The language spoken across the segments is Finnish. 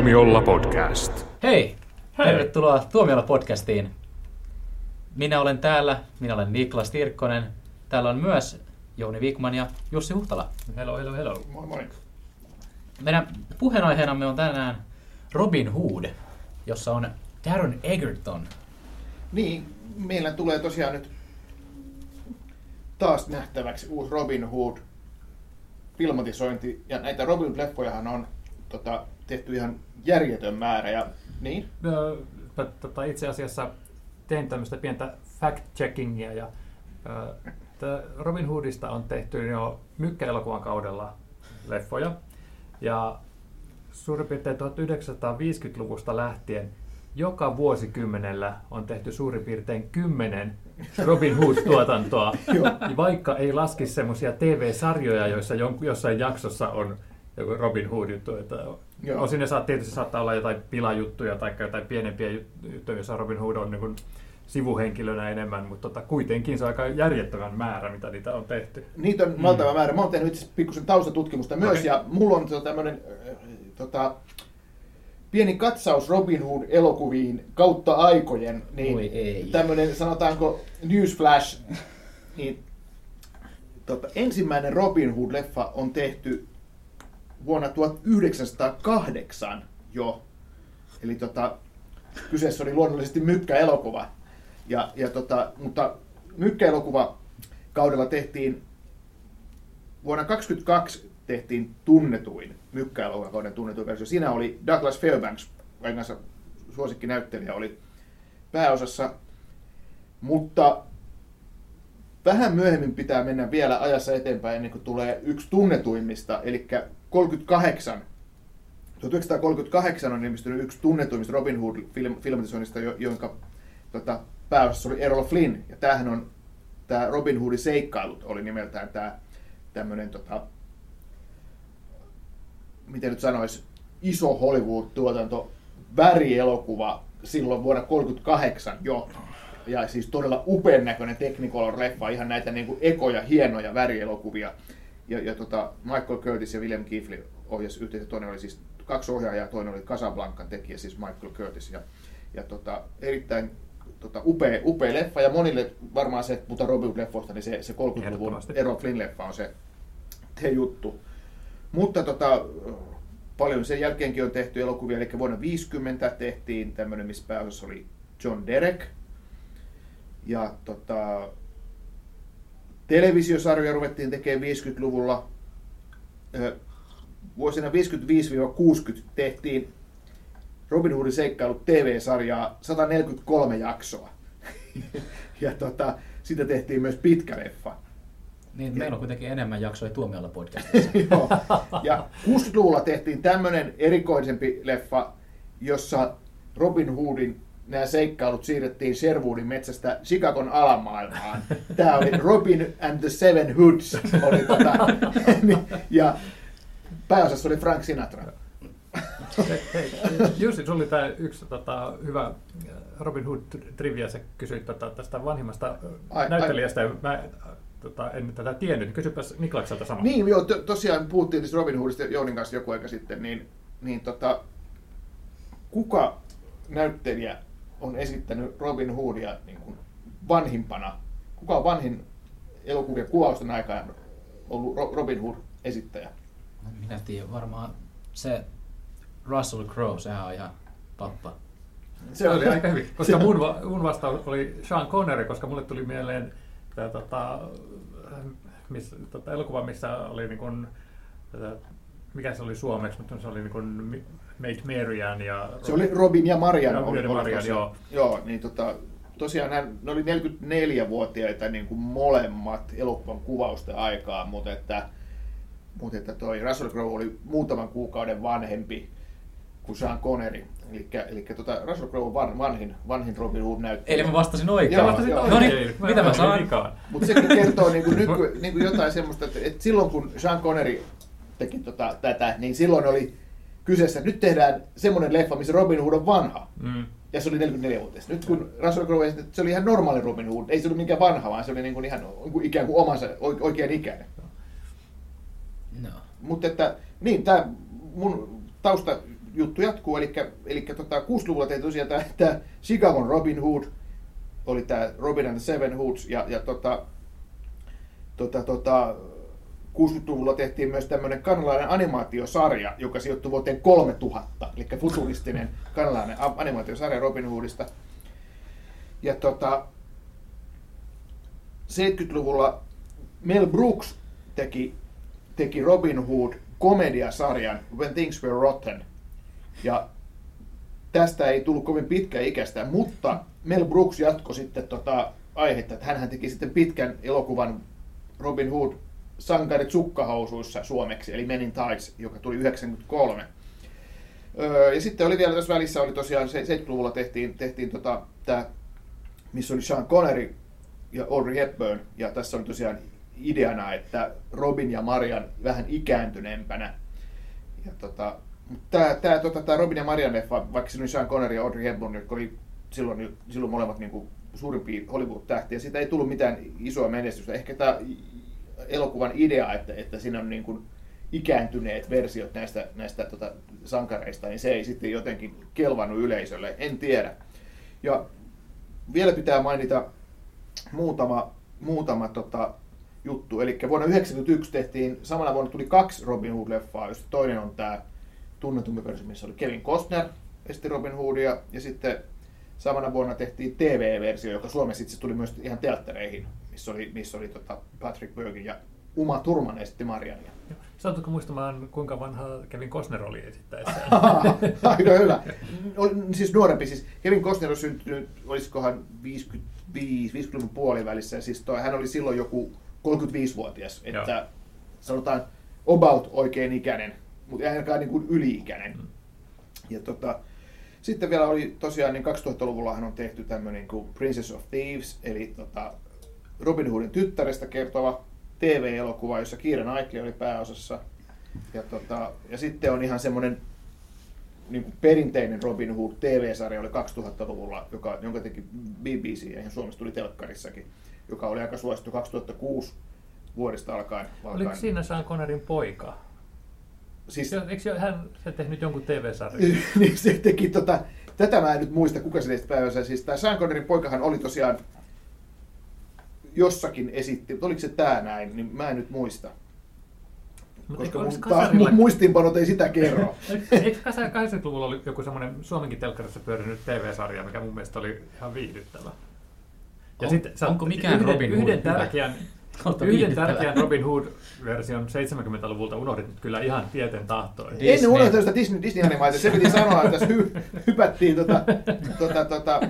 Tuomiolla podcast. Hei! Hei! Tervetuloa Tuomiolla podcastiin. Minä olen täällä, minä olen Niklas Tirkkonen. Täällä on myös Jouni Vikman ja Jussi Huhtala. Hello, hello, hello. Moi moi. Meidän puheenaiheenamme on tänään Robin Hood, jossa on Taron Egerton. Niin, meillä tulee tosiaan nyt taas nähtäväksi uusi Robin Hood filmatisointi. Ja näitä Robin Hood-leffojahan on tota, tehty ihan järjetön määrä. Ja, niin? T- tota, itse asiassa tein tämmöistä pientä fact-checkingia ja Robin Hoodista on tehty jo Mykkä-elokuvan kaudella leffoja. Ja suurin piirtein 1950-luvusta lähtien joka vuosikymmenellä on tehty suurin piirtein kymmenen Robin Hood-tuotantoa, vaikka ei laskisi semmoisia TV-sarjoja, joissa jossain jaksossa on joku Robin Hood-juttu. Että Joo. osin ne saa, tietysti saattaa olla jotain pilajuttuja tai jotain pienempiä jut- juttuja, joissa Robin Hood on niin kuin sivuhenkilönä enemmän, mutta tota, kuitenkin se on aika järjettömän määrä, mitä niitä on tehty. Niitä on valtava määrä. Mä oon tehnyt itse pikkusen taustatutkimusta myös, Okei. ja mulla on tota tämmönen äh, tota, pieni katsaus Robin Hood-elokuviin kautta aikojen. Niin Oi ei. Tämmönen, sanotaanko, newsflash. Niin, tota, ensimmäinen Robin Hood-leffa on tehty vuonna 1908 jo. Eli tota, kyseessä oli luonnollisesti Mykkä-elokuva. Ja, ja tota, mutta Mykkä-elokuva kaudella tehtiin, vuonna 1922 tehtiin tunnetuin Mykkä-elokuvakauden tunnetuin versio. Siinä oli Douglas Fairbanks, aikansa suosikkinäyttelijä, oli pääosassa. Mutta vähän myöhemmin pitää mennä vielä ajassa eteenpäin ennen kuin tulee yksi tunnetuimmista, eli 38 1938 on ilmestynyt yksi tunnetuimmista Robin Hood-filmatisoinnista, jo- jonka tota, pääosassa oli Errol Flynn. Ja tämähän on, tämä Robin Hoodin seikkailut oli nimeltään tämä tämmöinen, tota, miten nyt sanoisi, iso Hollywood-tuotanto, värielokuva silloin vuonna 1938 jo. Ja siis todella upean näköinen Technicolor-leffa, ihan näitä niin kuin ekoja, hienoja värielokuvia. Ja, ja tota, Michael Curtis ja William Kifley ohjasi yhteensä, toinen oli siis kaksi ohjaajaa, toinen oli Casablancan tekijä, siis Michael Curtis. Ja, ja tota, erittäin tota, upea, upea leffa, ja monille varmaan se, mutta Robin Hood-leffoista, niin se, se 30-luvun Ehdottomasti. Errol Flynn-leffa on se, se juttu. Mutta tota, paljon sen jälkeenkin on tehty elokuvia, eli vuonna 50 tehtiin tämmöinen, missä pääosassa oli John Derek. Ja tota, televisiosarjoja ruvettiin tekemään 50-luvulla. Ö, Vuosina 55-60 tehtiin Robin Hoodin seikkailut TV-sarjaa 143 jaksoa. ja tota, siitä tehtiin myös pitkä leffa. Niin, meillä on kuitenkin enemmän jaksoja Tuomiolla podcastissa. Joo. Ja 60-luvulla tehtiin tämmöinen erikoisempi leffa, jossa Robin Hoodin nämä seikkailut siirrettiin Sherwoodin metsästä Chicagon alamaailmaan. Tämä oli Robin and the Seven Hoods. Oli tota, ja pääosassa oli Frank Sinatra. Jussi, sulla oli tämä yksi tota, hyvä äh, Robin Hood-trivia, sä kysyit tota, tästä vanhimmasta Ai- ai, näyttelijästä, ja mä äh, tota, en tätä tiennyt. Kysypäs Niklakselta sama. Niin, joo, to, tosiaan puhuttiin tästä Robin Hoodista Jounin kanssa joku aika sitten, niin, niin tota, kuka näyttelijä on esittänyt Robin Hoodia niin kuin vanhimpana? Kuka on vanhin elokuvien kuvausten aikaan ollut Ro- Robin Hood-esittäjä? Minä tiedän, varmaan se Russell Crowe, sehän on ihan pappa. Se oli aika hyvin, se koska mun, va- mun vastaus oli Sean Connery, koska mulle tuli mieleen tää, tota, miss, tota, elokuva, missä oli niin kun, mikä se oli suomeksi, mutta se oli niin Maid Marian ja... Se oli Robin ja Marian. Robin oli, ja oli Marian, tosiaan. joo. Joo, niin tota, tosiaan hän, ne oli 44-vuotiaita niin kuin molemmat elokuvan kuvausten aikaa, mutta että, mutta että toi Russell Crowe oli muutaman kuukauden vanhempi kuin Sean Connery. Eli, eli tota, Russell Crowe on van, vanhin, vanhin Robin Hood näyttelijä. Eli mä vastasin oikein. Joo, Vastasit joo. No niin, mitä mä saan? Mutta sekin kertoo niin kuin nyky, niin kuin jotain semmoista, että, että silloin kun Sean Connery teki tota, tätä, niin silloin oli kyseessä, että nyt tehdään semmoinen leffa, missä Robin Hood on vanha. Mm. Ja se oli 44-vuotias. Nyt kun Russell Crowe esitti, että se oli ihan normaali Robin Hood, ei se ollut mikään vanha, vaan se oli niin kuin ihan niin kuin ikään kuin omansa oike- oikean ikäinen. No. Mutta että, niin, tämä mun tausta juttu jatkuu, eli, eli tota, 60-luvulla tehtiin tosiaan tämä, tämä Chicagon Robin Hood, oli tämä Robin and the Seven Hoods, ja, ja tota, tota, tota, 60-luvulla tehtiin myös tämmöinen kanalainen animaatiosarja, joka sijoittui vuoteen 3000, eli futuristinen kanalainen animaatiosarja Robin Hoodista. Ja tota, 70-luvulla Mel Brooks teki, teki Robin Hood komediasarjan When Things Were Rotten. Ja tästä ei tullut kovin pitkä ikäistä, mutta Mel Brooks jatkoi sitten tota aihetta, että hän teki sitten pitkän elokuvan Robin Hood sankarit sukkahousuissa suomeksi, eli Men in Tights, joka tuli 93. Öö, ja sitten oli vielä tässä välissä, oli tosiaan 70-luvulla tehtiin, tehtiin tota, tämä, missä oli Sean Connery ja Audrey Hepburn, ja tässä oli tosiaan ideana, että Robin ja Marian vähän ikääntyneempänä. Ja tota, tämä, tämä, tota, tämä Robin ja Marian leffa, vaikka siinä oli Sean Connery ja Audrey Hepburn, jotka oli silloin, silloin molemmat niin kuin suurimpia Hollywood-tähtiä, siitä ei tullut mitään isoa menestystä. Ehkä tämä elokuvan idea, että, että siinä on niin kuin ikääntyneet versiot näistä, näistä tota, sankareista, niin se ei sitten jotenkin kelvannut yleisölle, en tiedä. Ja vielä pitää mainita muutama, muutama tota, juttu. Eli vuonna 1991 tehtiin, samana vuonna tuli kaksi Robin Hood-leffaa, josta toinen on tämä tunnetumpi versio, missä oli Kevin Costner esti Robin Hoodia, ja sitten samana vuonna tehtiin TV-versio, joka Suomessa itse tuli myös ihan teattereihin, missä oli, missä oli tota Patrick Bergin ja Uma Turman esitti Mariania. Saatko muistamaan, kuinka vanha Kevin Costner oli esittäessä? Aika hyvä. Siis nuorempi. Siis Kevin Costner on syntynyt, olisikohan 55, 50-luvun puolivälissä. Siis toi, hän oli silloin joku 35-vuotias. Että Joo. sanotaan about oikein ikäinen, mutta ei ainakaan niin kuin yli-ikäinen. Mm. Ja tota, sitten vielä oli tosiaan, niin 2000-luvulla on tehty tämmöinen kuin Princess of Thieves, eli tota, Robin Hoodin tyttärestä kertova TV-elokuva, jossa Kiira Knightley oli pääosassa. Ja, tota, ja sitten on ihan semmoinen niin kuin perinteinen Robin Hood TV-sarja oli 2000-luvulla, joka, jonka teki BBC ja ihan Suomessa tuli telkkarissakin, joka oli aika suosittu 2006 vuodesta alkaen. alkaen. Oliko siinä Sean Connerin poika? Siis, Eikö hän se tehnyt jonkun TV-sarjan? niin se teki tota, tätä mä en nyt muista, kuka se teki päivässä. Siis tämä Sean Connerin poikahan oli tosiaan jossakin esitti, mutta oliko se tämä näin, niin mä en nyt muista. Koska mun, kasarilla... muistiinpanot ei sitä kerro. Eikö 80-luvulla oli joku semmoinen Suomenkin telkkarissa pyörinyt TV-sarja, mikä mun mielestä oli ihan viihdyttävä. Ja on, sit, onko mikään yhden, Robin Hood yhden tärkeän, yhden tärkeän Robin Hood-version 70-luvulta unohdit kyllä ihan tieten tahtoin. Disney. En unohtanut sitä Disney, disney animaatiota Se piti sanoa, että tässä hy, hypättiin tota, tota, tota,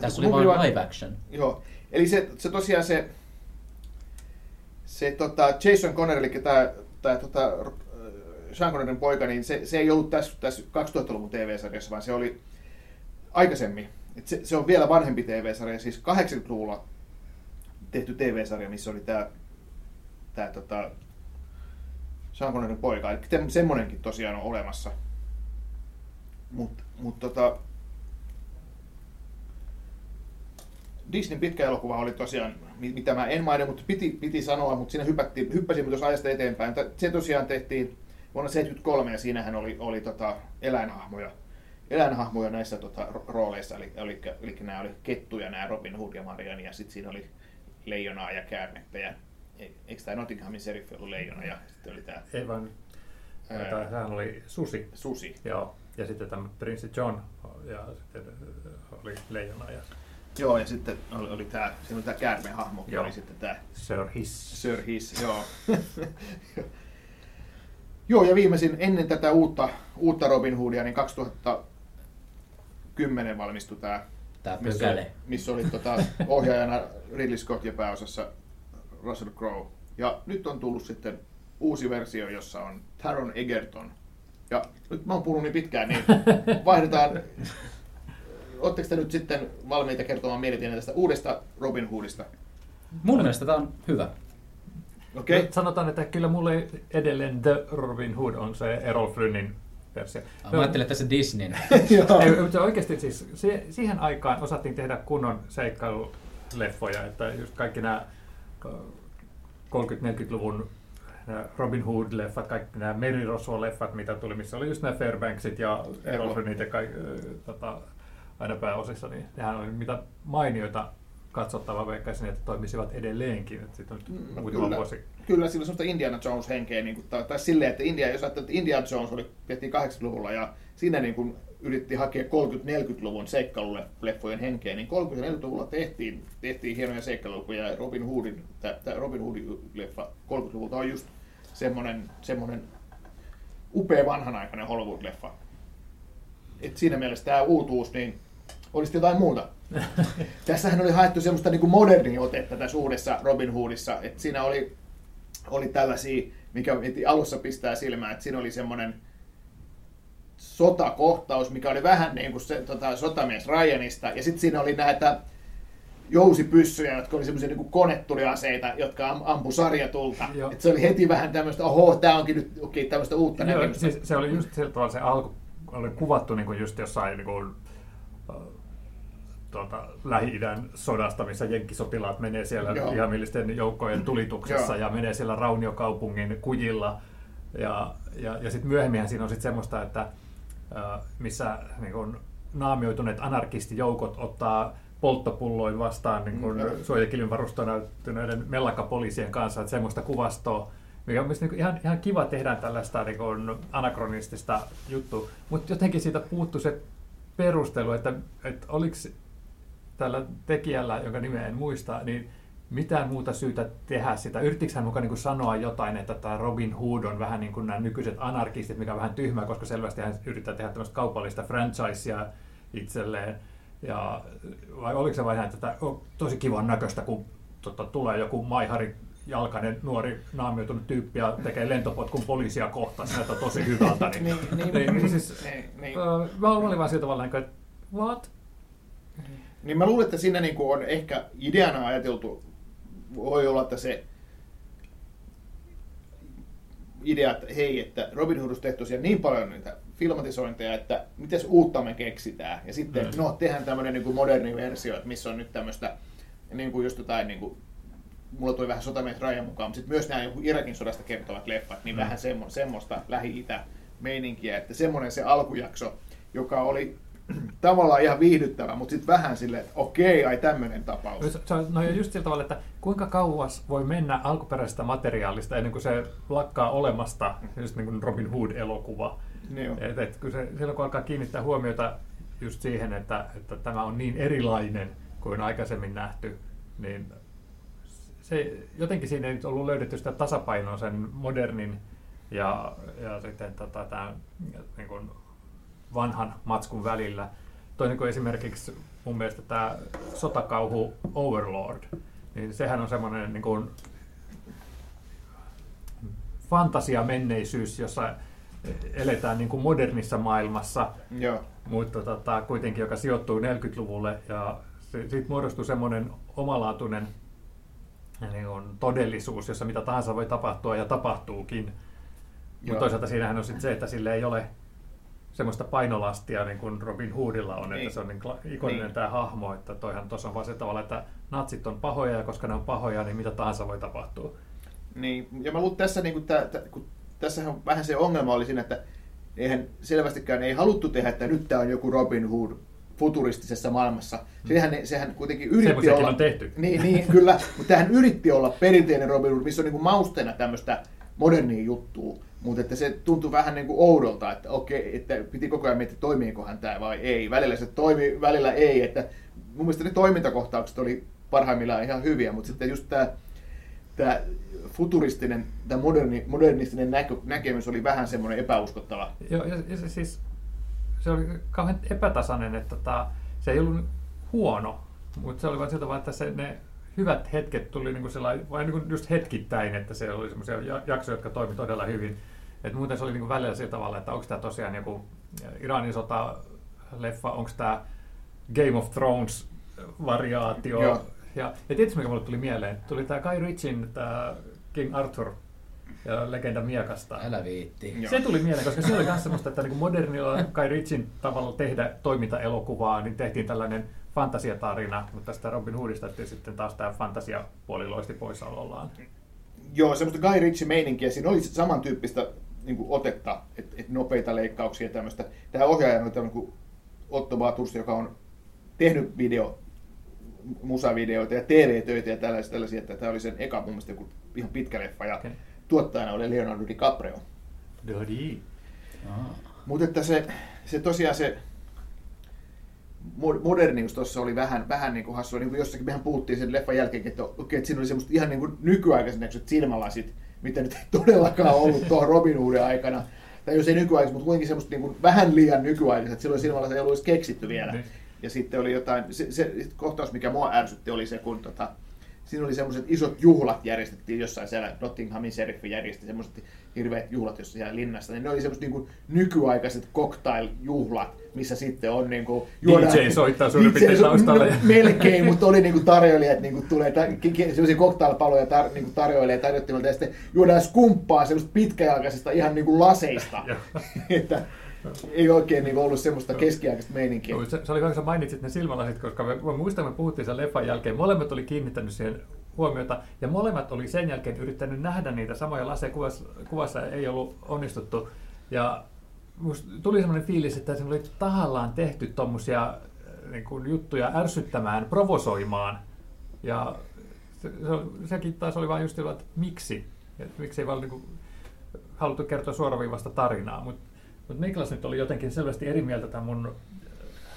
tässä oli vain live action. Joo, eli se, se tosiaan se, se tota Jason Connery, eli tämä, tämä tota, Sean Connerin poika, niin se, se ei ollut tässä, tässä 2000-luvun TV-sarjassa, vaan se oli aikaisemmin. Et se, se on vielä vanhempi TV-sarja, siis 80-luvulla tehty TV-sarja, missä oli tämä, tämä tota, Sean Connerin poika. Eli semmoinenkin tosiaan on olemassa. Mutta mut tota, Disney pitkä elokuva oli tosiaan, mitä mä en maininnut, mutta piti, piti sanoa, mutta siinä hypättiin, hyppäsimme tuossa ajasta eteenpäin. Se tosiaan tehtiin vuonna 1973 ja siinähän oli, oli tota eläinhahmoja, eläinhahmoja näissä tota, rooleissa, eli, eli, eli nämä oli kettuja, nämä Robin Hood ja Marian, ja sitten siinä oli leijonaa ja käärmettä, ja e, eikö tämä Nottinghamin seriffi ollut leijona, ja sitten oli tämä... Ei vaan, tämä oli Susi. Susi. Joo, ja sitten tämä Prince John, ja sitten oli leijona, ja Joo, ja sitten oli, oli tämä, siinä oli tämä käärmehahmo, joo. oli sitten tämä... Sir Hiss. Sir Hiss, joo. joo, ja viimeisin ennen tätä uutta, uutta Robin Hoodia, niin 2010 valmistui tämä, tämä missä, oli, missä oli tota, ohjaajana Ridley Scott ja pääosassa Russell Crowe. Ja nyt on tullut sitten uusi versio, jossa on Taron Egerton. Ja nyt mä oon puhunut niin pitkään, niin vaihdetaan Oletteko te nyt sitten valmiita kertomaan mielipiteenne tästä uudesta Robin Hoodista? Mun mielestä tämä on hyvä. Okay. No, sanotaan, että kyllä mulle edelleen The Robin Hood on se Errol Flynnin versio. Mä ajattelin, että se Disney. se oikeasti siis, siihen aikaan osattiin tehdä kunnon seikkailuleffoja, että just kaikki nämä 30-40-luvun Robin Hood-leffat, kaikki nämä Merirosvo-leffat, mitä tuli, missä oli just nämä Fairbanksit ja Errolfrenit ja kaikki, tota, aina pääosissa, niin nehän oli mitä mainioita katsottava, vaikka sinne, että toimisivat edelleenkin. Että sitten on no, kyllä, vuosi. Kyllä, sillä on sellaista Indiana Jones-henkeä, niin kuin, tai, tai silleen, että India, jos ajattelee, että Indiana Jones oli, tehtiin 80-luvulla ja siinä niin kuin yritti hakea 30-40-luvun seikkailuleffojen henkeä, niin 30-40-luvulla tehtiin, tehtiin hienoja seikkailuja ja Robin Hoodin, tämä Robin Hoodin leffa 30-luvulta on just semmoinen, semmoinen upea vanhanaikainen Hollywood-leffa. Et siinä mielessä tämä uutuus, niin olisi jotain muuta. Tässähän oli haettu semmoista niin modernia otetta tässä uudessa Robin Hoodissa, että siinä oli, oli tällaisia, mikä alussa pistää silmään, että siinä oli semmoinen sotakohtaus, mikä oli vähän niin kuin se tota, sotamies Ryanista, ja sitten siinä oli näitä jousipyssyjä, jotka oli semmoisia niin konetuliaseita, jotka ampu sarjatulta. Et se oli heti vähän tämmöistä, oho, tämä onkin nyt okay, tämmöistä uutta Joo, näkemystä. Siis se oli just sillä tavalla se alku, oli kuvattu niin kuin just jossain niin kuin, tuota, Lähi-idän sodasta, missä jenkkisotilaat menee siellä Joo. joukkojen tulituksessa Joo. ja menee siellä Rauniokaupungin kujilla. Ja, ja, ja sitten myöhemmin siinä on sitten semmoista, että missä niin kun, naamioituneet anarkistijoukot ottaa polttopulloin vastaan niin kun, mm, suojakilvin varustautuneiden mellakapoliisien kanssa, että semmoista kuvastoa, mikä on niin ihan, ihan kiva tehdä tällaista niin kun, anakronistista juttua, mutta jotenkin siitä puuttuu se perustelu, että, että oliko tällä tekijällä, jonka nimeä en muista, niin mitään muuta syytä tehdä sitä. Yrittikö hän mukaan niin sanoa jotain, että tämä Robin Hood on vähän niin kuin nämä nykyiset anarkistit, mikä on vähän tyhmää, koska selvästi hän yrittää tehdä tämmöistä kaupallista franchisea itselleen. Ja, vai oliko se vain, että on tosi kivan näköistä, kun tota, tulee joku maihari jalkainen nuori naamioitunut tyyppi ja tekee lentopotkun poliisia kohtaan, se näyttää tosi hyvältä. Niin, niin, niin, niin, niin, siis, niin, niin. Mä olin vaan sillä tavalla, että what? Niin mä luulen, että siinä niin on ehkä ideana ajateltu, voi olla, että se idea, että hei, että Robin Hoodista tehty tosiaan niin paljon niitä filmatisointeja, että miten uutta me keksitään. Ja sitten, mm. no, tehdään tämmöinen niin moderni versio, että missä on nyt tämmöistä, niin kuin just jotain, niin kuin, mulla tuli vähän sotamies rajan mukaan, mutta sitten myös nämä joku Irakin sodasta kertovat leffat, niin mm. vähän semmo, semmoista Lähi-Itä meininkiä, että semmoinen se alkujakso, joka oli tavallaan ihan viihdyttävä, mutta sitten vähän silleen, että okei, ai tämmöinen tapaus. Se on no just sillä tavalla, että kuinka kauas voi mennä alkuperäisestä materiaalista ennen kuin se lakkaa olemasta, just niin kuin Robin Hood-elokuva. Niin et, et, kun se, silloin kun alkaa kiinnittää huomiota just siihen, että, että tämä on niin erilainen kuin aikaisemmin nähty, niin se, jotenkin siinä ei ollut löydetty sitä tasapainoa sen modernin ja, ja sitten tota, tämän, niin kuin vanhan matskun välillä. Toinen kuin esimerkiksi mun mielestä tämä sotakauhu Overlord, niin sehän on semmoinen niin kuin fantasia-menneisyys, jossa eletään niin kuin modernissa maailmassa, Joo. mutta tota, kuitenkin joka sijoittuu 40-luvulle ja siitä muodostuu semmoinen omalaatuinen niin on todellisuus, jossa mitä tahansa voi tapahtua ja tapahtuukin. Mutta toisaalta siinähän on sitten se, että sille ei ole semmoista painolastia niin kuin Robin Hoodilla on, niin. että se on niin ikoninen niin. tämä hahmo, että toihan tuossa on vaan se tavalla, että natsit on pahoja ja koska ne on pahoja, niin mitä tahansa voi tapahtua. Niin, ja mä luulen tässä, niin kuin tää, tää, kun tässähän vähän se ongelma oli siinä, että eihän selvästikään ei haluttu tehdä, että nyt tämä on joku Robin Hood futuristisessa maailmassa. Mm. Sehän, sehän kuitenkin yritti olla... on tehty. Niin, niin kyllä, mutta tähän yritti olla perinteinen Robin Hood, missä on niin kuin mausteena tämmöistä modernia juttua. Mutta että se tuntui vähän niin kuin oudolta, että okei, että piti koko ajan miettiä, toimiikohan tämä vai ei. Välillä se toimi, välillä ei. Että mun mielestä ne toimintakohtaukset oli parhaimmillaan ihan hyviä, mutta sitten just tämä, tämä futuristinen, tämä moderni, modernistinen näkö, näkemys oli vähän semmoinen epäuskottava. Joo, ja, ja se, siis, se oli kauhean epätasainen, että tota, se ei ollut huono, mutta se oli vain siltä että se, ne hyvät hetket tuli niin kuin vain niin kuin just hetkittäin, että se oli semmoisia jaksoja, jotka toimi todella hyvin. Et muuten se oli niin kuin välillä sillä tavalla, että onko tämä tosiaan joku Iranin sota leffa, onko tämä Game of Thrones variaatio. Joo. Ja, ja tietysti mikä mulle tuli mieleen, tuli tämä Guy Ritchin tämä King Arthur ja legenda miekasta. Älä viitti. Se tuli mieleen, koska se oli myös semmoista, että niin modernilla Guy Ritchin tavalla tehdä toimintaelokuvaa, niin tehtiin tällainen fantasiatarina, mutta tästä Robin Hoodista sitten taas tämä fantasiapuoli loisti poissaolollaan. Joo, semmoista Guy Ritchie-meininkiä. Siinä oli samantyyppistä niin kuin otetta, että et nopeita leikkauksia ja tämmöistä. Tämä ohjaaja on tämmöinen kuin Otto Baturs, joka on tehnyt video, musavideoita ja TV-töitä ja tällaisia, tällaisia että tämä oli sen eka mun mielestä joku ihan pitkä leffa ja Okei. Tuottajana oli Leonardo DiCaprio. Dodi. Aa. Mutta että se, se tosiaan se mo- modernius tuossa oli vähän, vähän niin kuin hassua, niin kuin jossakin mehän puhuttiin sen leffan jälkeen, että, okei, että siinä oli semmoista ihan niin kuin nykyaikaiset näköiset silmälasit, mitä nyt ei todellakaan ollut tuohon Robin Hoodin aikana. Tai jos ei nykyaikaiset, mutta kuitenkin semmoista niin kuin vähän liian nykyaikaiset, silloin silmälasit ei ollut edes keksitty vielä. Niin. Ja sitten oli jotain, se, se kohtaus, mikä mua ärsytti, oli se, kun tota, siinä oli semmoiset isot juhlat järjestettiin jossain siellä, Nottinghamin seriffi järjesti semmoiset hirveät juhlat jossain siellä linnassa, niin ne oli semmoiset niin kuin nykyaikaiset cocktail-juhlat, missä sitten on niin kuin, DJ soittaa suurin piirtein taustalla. no, melkein, mutta oli niin kuin tarjoilijat niin kuin tulee, semmoisia cocktailpaloja tar, niin kuin tarjoilee tarjottimelta ja sitten juodaan skumppaa semmoista pitkäaikaisesta ihan niin kuin laseista, että ei oikein niin ollut semmoista keskiaikaista meininkiä. Joo, Se, se oli hyvä, kun sä mainitsit ne silmälasit, koska me, mä muistan, me puhuttiin sen leffan jälkeen, molemmat oli kiinnittänyt siihen huomiota, ja molemmat oli sen jälkeen yrittänyt nähdä niitä samoja laseja kuvassa, kuvassa ei ollut onnistuttu. Ja musta tuli semmoinen fiilis, että se oli tahallaan tehty tuommoisia niin kuin juttuja ärsyttämään, provosoimaan. Ja se, se, sekin taas oli vain just sillä, että miksi? Et miksi ei vaan niin kuin, haluttu kertoa suoraviivasta tarinaa. Mutta mut Niklas nyt oli jotenkin selvästi eri mieltä tämän mun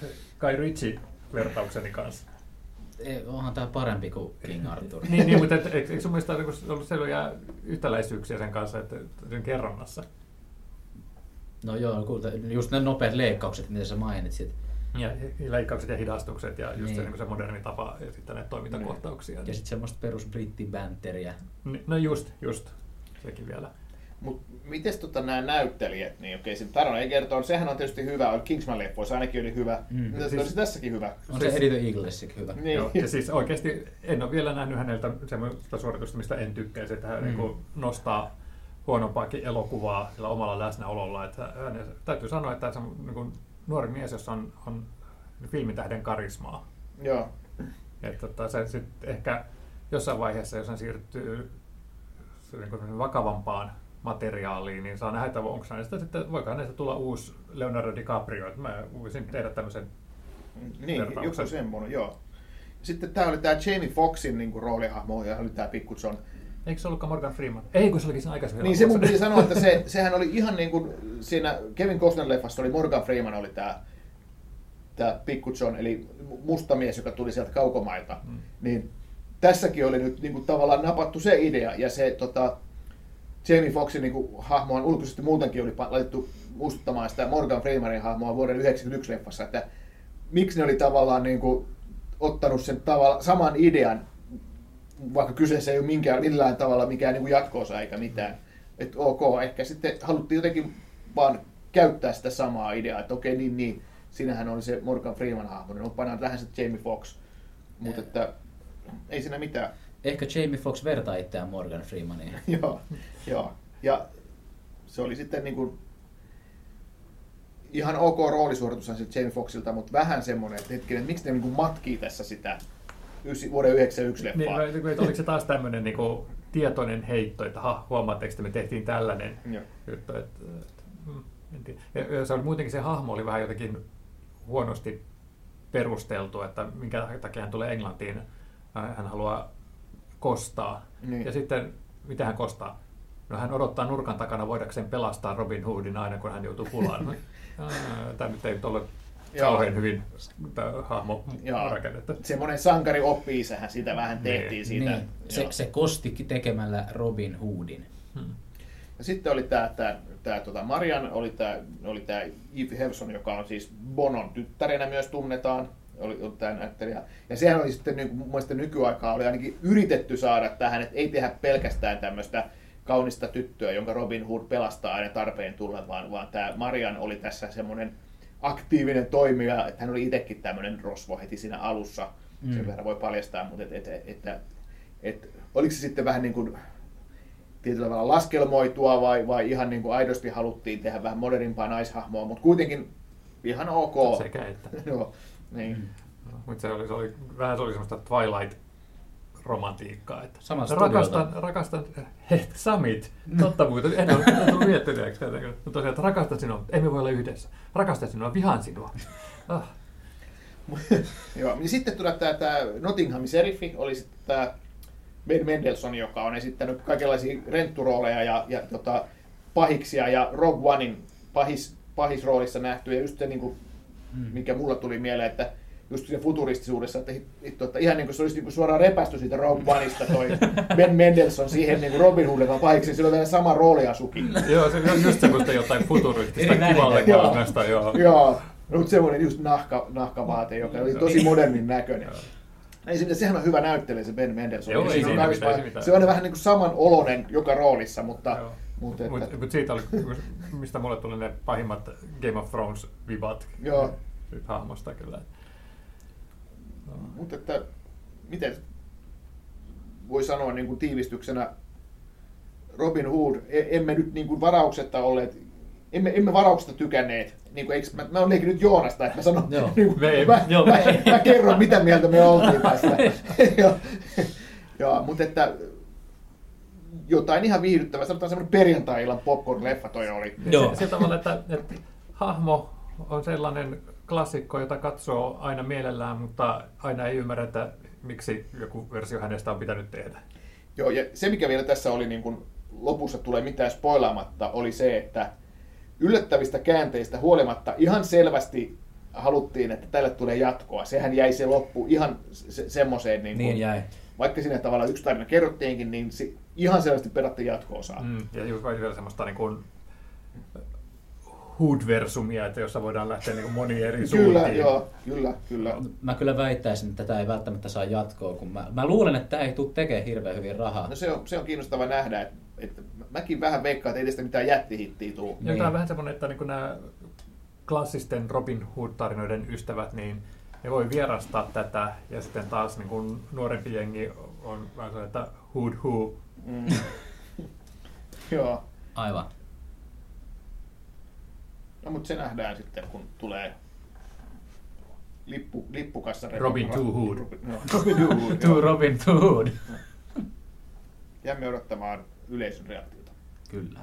äh, Kai Ritchie-vertaukseni kanssa. Ei, onhan tämä parempi kuin King Arthur. niin, niin, mutta et, eikö, sun mielestä niinku ollut selviä yhtäläisyyksiä sen kanssa, että sen kerronnassa? No joo, kuulta, just ne nopeat leikkaukset, mitä sä mainitsit. Ja leikkaukset ja hidastukset ja just Niin. se, niin se moderni tapa esittää näitä toimintakohtauksia. Ja sitten semmoista perus brittibänteriä. Ni- No just, just. Sekin vielä. Mutta miten tota nämä näyttelijät, niin okei, se tarina ei kertoa, sehän on tietysti hyvä, Kingsman leffoissa ainakin oli hyvä, Mm. mm. Siis- olisi tässäkin hyvä. On Siis- se Eddie the Eaglesikin hyvä. Niin. Joo, ja siis oikeasti en ole vielä nähnyt häneltä semmoista suoritusta, mistä en tykkäisi, että hän Mm. niin nostaa huonompaakin elokuvaa sillä omalla läsnäololla. Että hän, täytyy sanoa, että se on niin kuin nuori mies, jossa on, on filmitähden karismaa. Joo. Että tota, se sitten ehkä jossain vaiheessa, jos hän siirtyy se niin kuin vakavampaan materiaaliin, niin saa nähdä, että onko hänestä sitten, voiko hänestä tulla uusi Leonardo DiCaprio. Että mä voisin tehdä tämmöisen Niin, joku semmoinen, joo. Sitten tämä oli tämä Jamie Foxin niin kuin, roolihahmo ja oli tämä Pikku John. Eikö se ollutkaan Morgan Freeman? Ei, kun se olikin sen aikaisemmin. Niin se mun piti sanoa, että se, sehän oli ihan niin kuin siinä Kevin Costner leffassa oli Morgan Freeman oli tämä tämä Pikku John, eli musta mies, joka tuli sieltä kaukomailta. Mm. Niin tässäkin oli nyt niin kuin, tavallaan napattu se idea ja se tota, Jamie Foxin niin kuin, hahmoon ulkoisesti muutenkin oli laitettu muistuttamaan sitä Morgan Freemanin hahmoa vuoden 1991 leffassa, että miksi ne oli tavallaan niin kuin, ottanut sen tavalla, saman idean, vaikka kyseessä ei ole minkään, millään tavalla mikään niin jatkoosa eikä mitään. Että ok, ehkä sitten haluttiin jotenkin vaan käyttää sitä samaa ideaa, että okei, niin, niin, siinähän oli se Morgan Freeman hahmo, niin no, pannaan tähän se Jamie Fox. Mutta että ei siinä mitään. Ehkä Jamie Foxx vertaa itseään Morgan Freemaniin. joo, joo. Ja se oli sitten niin kuin ihan ok roolisuoritushan siltä Jamie Foxilta, mutta vähän semmoinen, että hetkinen, että miksi ne niin kuin matkii tässä sitä ysi- vuoden 91 Niin, leffaa. no, että oliko se taas tämmöinen niinku tietoinen heitto, että ha, huomaatteko, että me tehtiin tällainen Joo. juttu. Että, että, mm, en tiedä. ja, ja se oli muutenkin se hahmo oli vähän jotenkin huonosti perusteltu, että minkä takia hän tulee Englantiin. Hän haluaa kostaa. Niin. Ja sitten, mitä hän kostaa? No hän odottaa nurkan takana voidakseen pelastaa Robin Hoodin aina, kun hän joutuu pulaan. Aa, Tämä nyt ei nyt ole kauhean hyvin tämä hahmo rakennettu. Semmoinen sankari oppi sitä vähän tehtiin Niin. siitä. Niin, se, se kosti tekemällä Robin Hoodin. Hmm. Ja sitten oli tämä, tämä, tämä tota Marian, oli tämä, oli tämä Eve Hewson, joka on siis Bonon tyttärenä myös tunnetaan, oli, oli tämä näyttelijä. Ja sehän oli sitten, niin kuin mun mielestä nykyaikaa oli ainakin yritetty saada tähän, että ei tehdä pelkästään tämmöistä kaunista tyttöä, jonka Robin Hood pelastaa aina tarpeen tullen, vaan, vaan tämä Marian oli tässä semmoinen aktiivinen toimija, että hän oli itsekin tämmöinen rosvo heti siinä alussa, mm. sen verran voi paljastaa, mutta et, et, et, että et, oliko se sitten vähän niin kuin tietyllä tavalla laskelmoitua vai, vai ihan niin kuin aidosti haluttiin tehdä vähän modernimpaa naishahmoa, mutta kuitenkin ihan ok. Sekä että. Joo, niin. Mm. Mutta se oli, se oli, vähän se oli semmoista Twilight romantiikkaa. Että Saman rakastan, studiolta. rakastan, he, Samit, totta muuten, en ole, en ole miettineeksi tätä. Mutta tosiaan, että rakastan sinua, emme voi olla yhdessä. Rakastan sinua, vihaan sinua. Ah, Joo, niin sitten tulee tämä, tämä Nottinghamin seriffi, oli sitten tämä Ben Mendelssohn, joka on esittänyt kaikenlaisia rentturooleja ja, ja tota, pahiksia ja Rogue Onein pahis, pahisroolissa nähty. Ja just se, niin kuin, Mm. mikä mulla tuli mieleen, että just se futuristisuudessa, että, hitto, että ihan niin kuin se olisi niin kuin suoraan repästy siitä Rogue Oneista toi Ben Mendelssohn siihen niin kuin Robin Hoodin pahiksi, sillä on vielä sama rooliasukin. joo, se on just semmoista jotain futuristista kivalle Joo. joo. Joo, no, mutta semmoinen just nahka, nahkavaate, joka oli tosi modernin näköinen. Ei, siinä- sehän on hyvä näyttelijä se Ben Mendelssohn. Joo, Ja ei siinä on siinä mitään, se on vähän niin kuin saman oloinen joka roolissa, mutta, Joo. Mutta että, Mutta mut siitä oli, mistä mulle tuli ne pahimmat Game of Thrones-vibat Joo. siitä hahmosta kyllä. mutta että miten voi sanoa niin kuin tiivistyksenä Robin Hood, e- emme nyt niin kuin varauksetta olleet, emme, emme varauksesta tykänneet. Niin kuin, eikö, mä, mä olen leikkinyt Joonasta, että mä sanon, Joo. niin kuin, Me- mä, joo, mä, me- mä, kerron, mitä mieltä me oltiin tästä. Joo. Joo, mutta että jotain ihan viihdyttävää, sanotaan semmoinen perjantai-illan popcorn-leffa toi oli. Joo. Se, sillä tavalla, että, että hahmo on sellainen klassikko, jota katsoo aina mielellään, mutta aina ei ymmärrä, että miksi joku versio hänestä on pitänyt tehdä. Joo, ja se mikä vielä tässä oli niin kuin lopussa tulee mitään spoilaamatta, oli se, että yllättävistä käänteistä huolimatta ihan selvästi haluttiin, että tälle tulee jatkoa. Sehän jäi se loppu ihan se, semmoiseen, niin, kuin, Niin jäi. vaikka siinä tavalla yksi tarina kerrottiinkin, niin se, ihan selvästi pedattiin jatko-osaa. Mm. Ja just vielä semmoista niin kuin Hood-versumia, että jossa voidaan lähteä niin kuin moniin eri Kyllä, suuntiin. joo, kyllä, kyllä. Mä kyllä väittäisin, että tätä ei välttämättä saa jatkoa, kun mä, mä luulen, että tämä ei tule tekemään hirveän hyvin rahaa. No se on, se on kiinnostava nähdä, että, että mäkin vähän veikkaan, että ei tästä mitään jättihittiä tule. Niin. tämä on vähän semmoinen, että niin nämä klassisten Robin Hood-tarinoiden ystävät, niin ne voi vierastaa tätä, ja sitten taas niin kuin nuorempi jengi on vähän että Hood Who. Mm. joo. Aivan. No mutta se nähdään sitten, kun tulee lippu, lippukassa. Robin to Hood. Robin to Hood. To joo. Robin to Hood. Jäämme odottamaan yleisön reaktiota. Kyllä.